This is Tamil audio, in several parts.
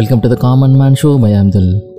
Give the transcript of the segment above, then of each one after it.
Welcome to the common man show by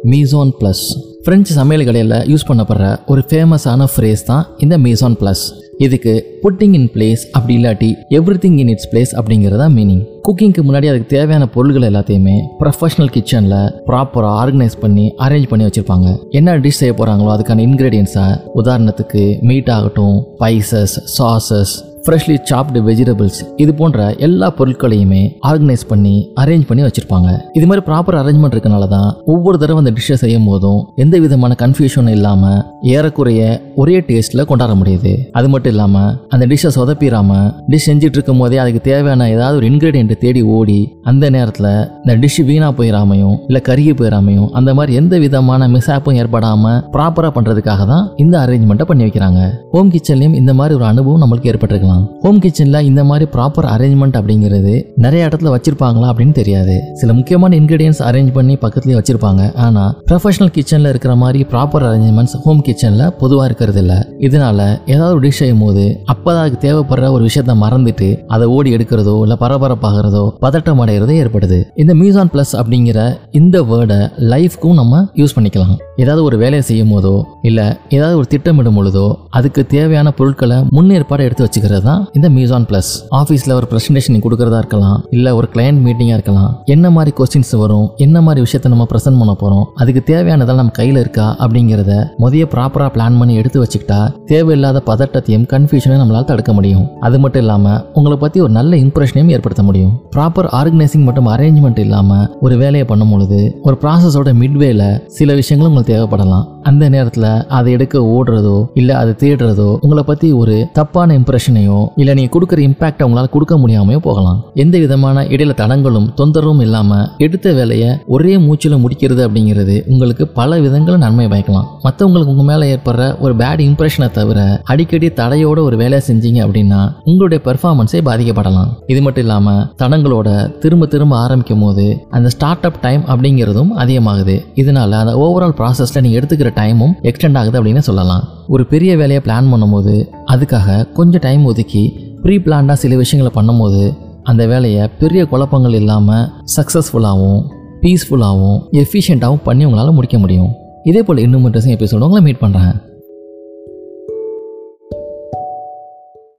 மீசோன் plus French சமையல் கடையில் யூஸ் பண்ணப்படுற ஒரு ஃபேமஸான ஃப்ரேஸ் தான் இந்த மீசோன் ப்ளஸ் இதுக்கு புட்டிங் இன் பிளேஸ் அப்படி இல்லாட்டி everything in its place அப்படிங்கிறதா மீனிங் குக்கிங்க்கு முன்னாடி அதுக்கு தேவையான பொருள்கள் எல்லாத்தையுமே ப்ரொஃபஷனல் கிச்சனில் ப்ராப்பராக ஆர்கனைஸ் பண்ணி அரேஞ்ச் பண்ணி வச்சுருப்பாங்க. என்ன டிஷ் செய்ய போகிறாங்களோ அதுக்கான இன்க்ரீடியன்ஸை உதாரணத்துக்கு மீட் ஆகட்டும் spices sauces freshly chopped vegetables இது போன்ற எல்லா பொருட்களையுமே ஆர்கனைஸ் பண்ணி அரேஞ்ச் பண்ணி வச்சிருப்பாங்க. இது மாதிரி ப்ராப்பர் அரேஞ்ச்மெண்ட் இருக்கனால தான் ஒவ்வொரு தடவை அந்த டிஷ்ஷை செய்யும் போதும் எந்த விதமான கன்ஃபியூஷனும் இல்லாமல் ஏறக்குறைய ஒரே டேஸ்ட்டில் கொண்டாட முடியுது. அது மட்டும் இல்லாமல் அந்த டிஷ்ஷை சொதப்பிடாம டிஷ் செஞ்சுட்டு இருக்கும் போதே அதுக்கு தேவையான ஏதாவது ஒரு இன்க்ரீடியன்ட் தேடி ஓடி அந்த நேரத்தில் இந்த டிஷ் வீணாக போயிடாமையும் இல்லை கருகி போயிடாமையும் அந்த மாதிரி எந்த விதமான மிஸ்ஆப்பும் ஏற்படாமல் ப்ராப்பராக பண்ணுறதுக்காக தான் இந்த அரேஞ்ச்மெண்ட்டை பண்ணி வைக்கிறாங்க. ஹோம் கிச்சன்லேயும் இந்த மாதிரி ஒரு அனுபவம் நம்மளுக்கு ஏற்பட்டிருக்கலாம். ஹோம் கிச்சனில் இந்த மாதிரி ப்ராப்பர் அரேஞ்ச்மெண்ட் அப்படிங்கிறது நிறைய இடத்துல வச்சிருப்பாங்களா அப்படின்னு தெரியாது. சில முக்கியமான இன்கிரீடியன்ஸ் அரேஞ்ச் பண்ணி பக்கத்துலேயே வச்சிருப்பாங்க. ஆனால் ப்ரொஃபஷனல் கிச்சனில் இருக்கிற மாதிரி ப்ராப்பர் அரேஞ்ச்மெண்ட்ஸ் ஹோம் கிச்சனில் பொதுவாக இருக்கிறது இல்ல இதனால ஏதாவது ஒரு டிஷ் செய்யும் போது அப்பதான் அதுக்கு தேவைப்படுற ஒரு விஷயத்த மறந்துட்டு அதை ஓடி எடுக்கிறதோ இல்லை பரபரப்பாகிறதோ பதட்டம் அடைகிறதோ ஏற்படுது. இந்த மியூசான் ப்ளஸ் அப்படிங்கிற இந்த வேர்டை லைஃப்க்கும் நம்ம யூஸ் பண்ணிக்கலாம். ஏதாவது ஒரு வேலையை செய்யும் போதோ இல்லை ஏதாவது ஒரு திட்டமிடும் பொழுதோ அதுக்கு தேவையான பொருட்களை முன்னேற்பாடு எடுத்து வச்சுக்கிறது. தான் இந்த மியூசான் ப்ளஸ் ஆஃபீஸில் ஒரு ப்ரெசன்டேஷன் கொடுக்கறதா இருக்கலாம். இல்லை ஒரு கிளையண்ட் மீட்டிங்காக இருக்கலாம். என்ன மாதிரி கொஸ்டின்ஸ் வரும்? என்ன மாதிரி விஷயத்த நம்ம ப்ரெசென்ட் பண்ண போகிறோம் அதுக்கு தேவையானதெல்லாம் நம்ம கையில் இருக்கா? அப்படிங்கிறத முதைய ப்ராப்பராக பிளான் பண்ணி எடுத்து வச்சுக்கிட்டா தேவையில்லாத பதட்டத்தையும் கன்ஃபியூஷனையும் நம்மளால் தடுக்க முடியும். அது மட்டும் இல்லாமல் உங்களை பற்றி ஒரு நல்ல இம்ப்ரெஷனையும் ஏற்படுத்த முடியும். ப்ராப்பர் ஆர்கனைசிங் மற்றும் அரேஞ்ச்மெண்ட் இல்லாமல் ஒரு வேலையை பண்ணும் பொழுது ஒரு ப்ராசஸோட மிட்வேல சில விஷயங்களும் உங்களுக்கு தேவைப்படலாம். அந்த நேரத்தில் அதை எடுக்க ஓடுறதோ இல்லை அதை தேடுறதோ உங்களை பற்றி ஒரு தப்பான இம்ப்ரெஷனையோ இல்லை நீங்கள் கொடுக்குற இம்பாக்ட் உங்களால் கொடுக்க முடியாமையோ போகலாம். எந்த விதமான இடையில தடங்களும் தொந்தரவும் இல்லாமல் எடுத்த வேலையை ஒரே மூச்சில் முடிக்கிறது அப்படிங்கிறது உங்களுக்கு பல விதங்களில் நன்மை பயக்கலாம். மற்றவங்களுக்கு உங்கள் மேலே ஏற்படுற ஒரு பேட் இம்ப்ரெஷனை தவிர அடிக்கடி தடையோட ஒரு வேலையை செஞ்சீங்க அப்படின்னா உங்களுடைய பெர்ஃபார்மன்ஸே பாதிக்கப்படலாம். இது மட்டும் இல்லாமல் தடங்களோட திரும்ப திரும்ப ஆரம்பிக்கும் போது அந்த ஸ்டார்ட் அப் டைம் அப்படிங்கிறதும் அதிகமாகுது. இதனால அந்த ஓவரால் ப்ராசஸில் நீங்கள் எடுத்துக்கிற டைமும் எக்ஸ்டெண்ட் ஆகுது அப்படின்னு சொல்லலாம். ஒரு பெரிய வேலையை பிளான் பண்ணும்போது அதுக்காக கொஞ்சம் டைம் ஒதுக்கி ப்ரீ பிளான்டாக சில விஷயங்களை பண்ணும்போது அந்த வேலையை பெரிய குழப்பங்கள் இல்லாமல் சக்ஸஸ்ஃபுல்லாகவும் பீஸ்ஃபுல்லாகவும் எஃபிஷியண்ட்டாகவும் பண்ணி உங்களால் முடிக்க முடியும். இதே போல் இன்னும் மட்டும் எபிசோடு உங்களை மீட் பண்ணுறேன்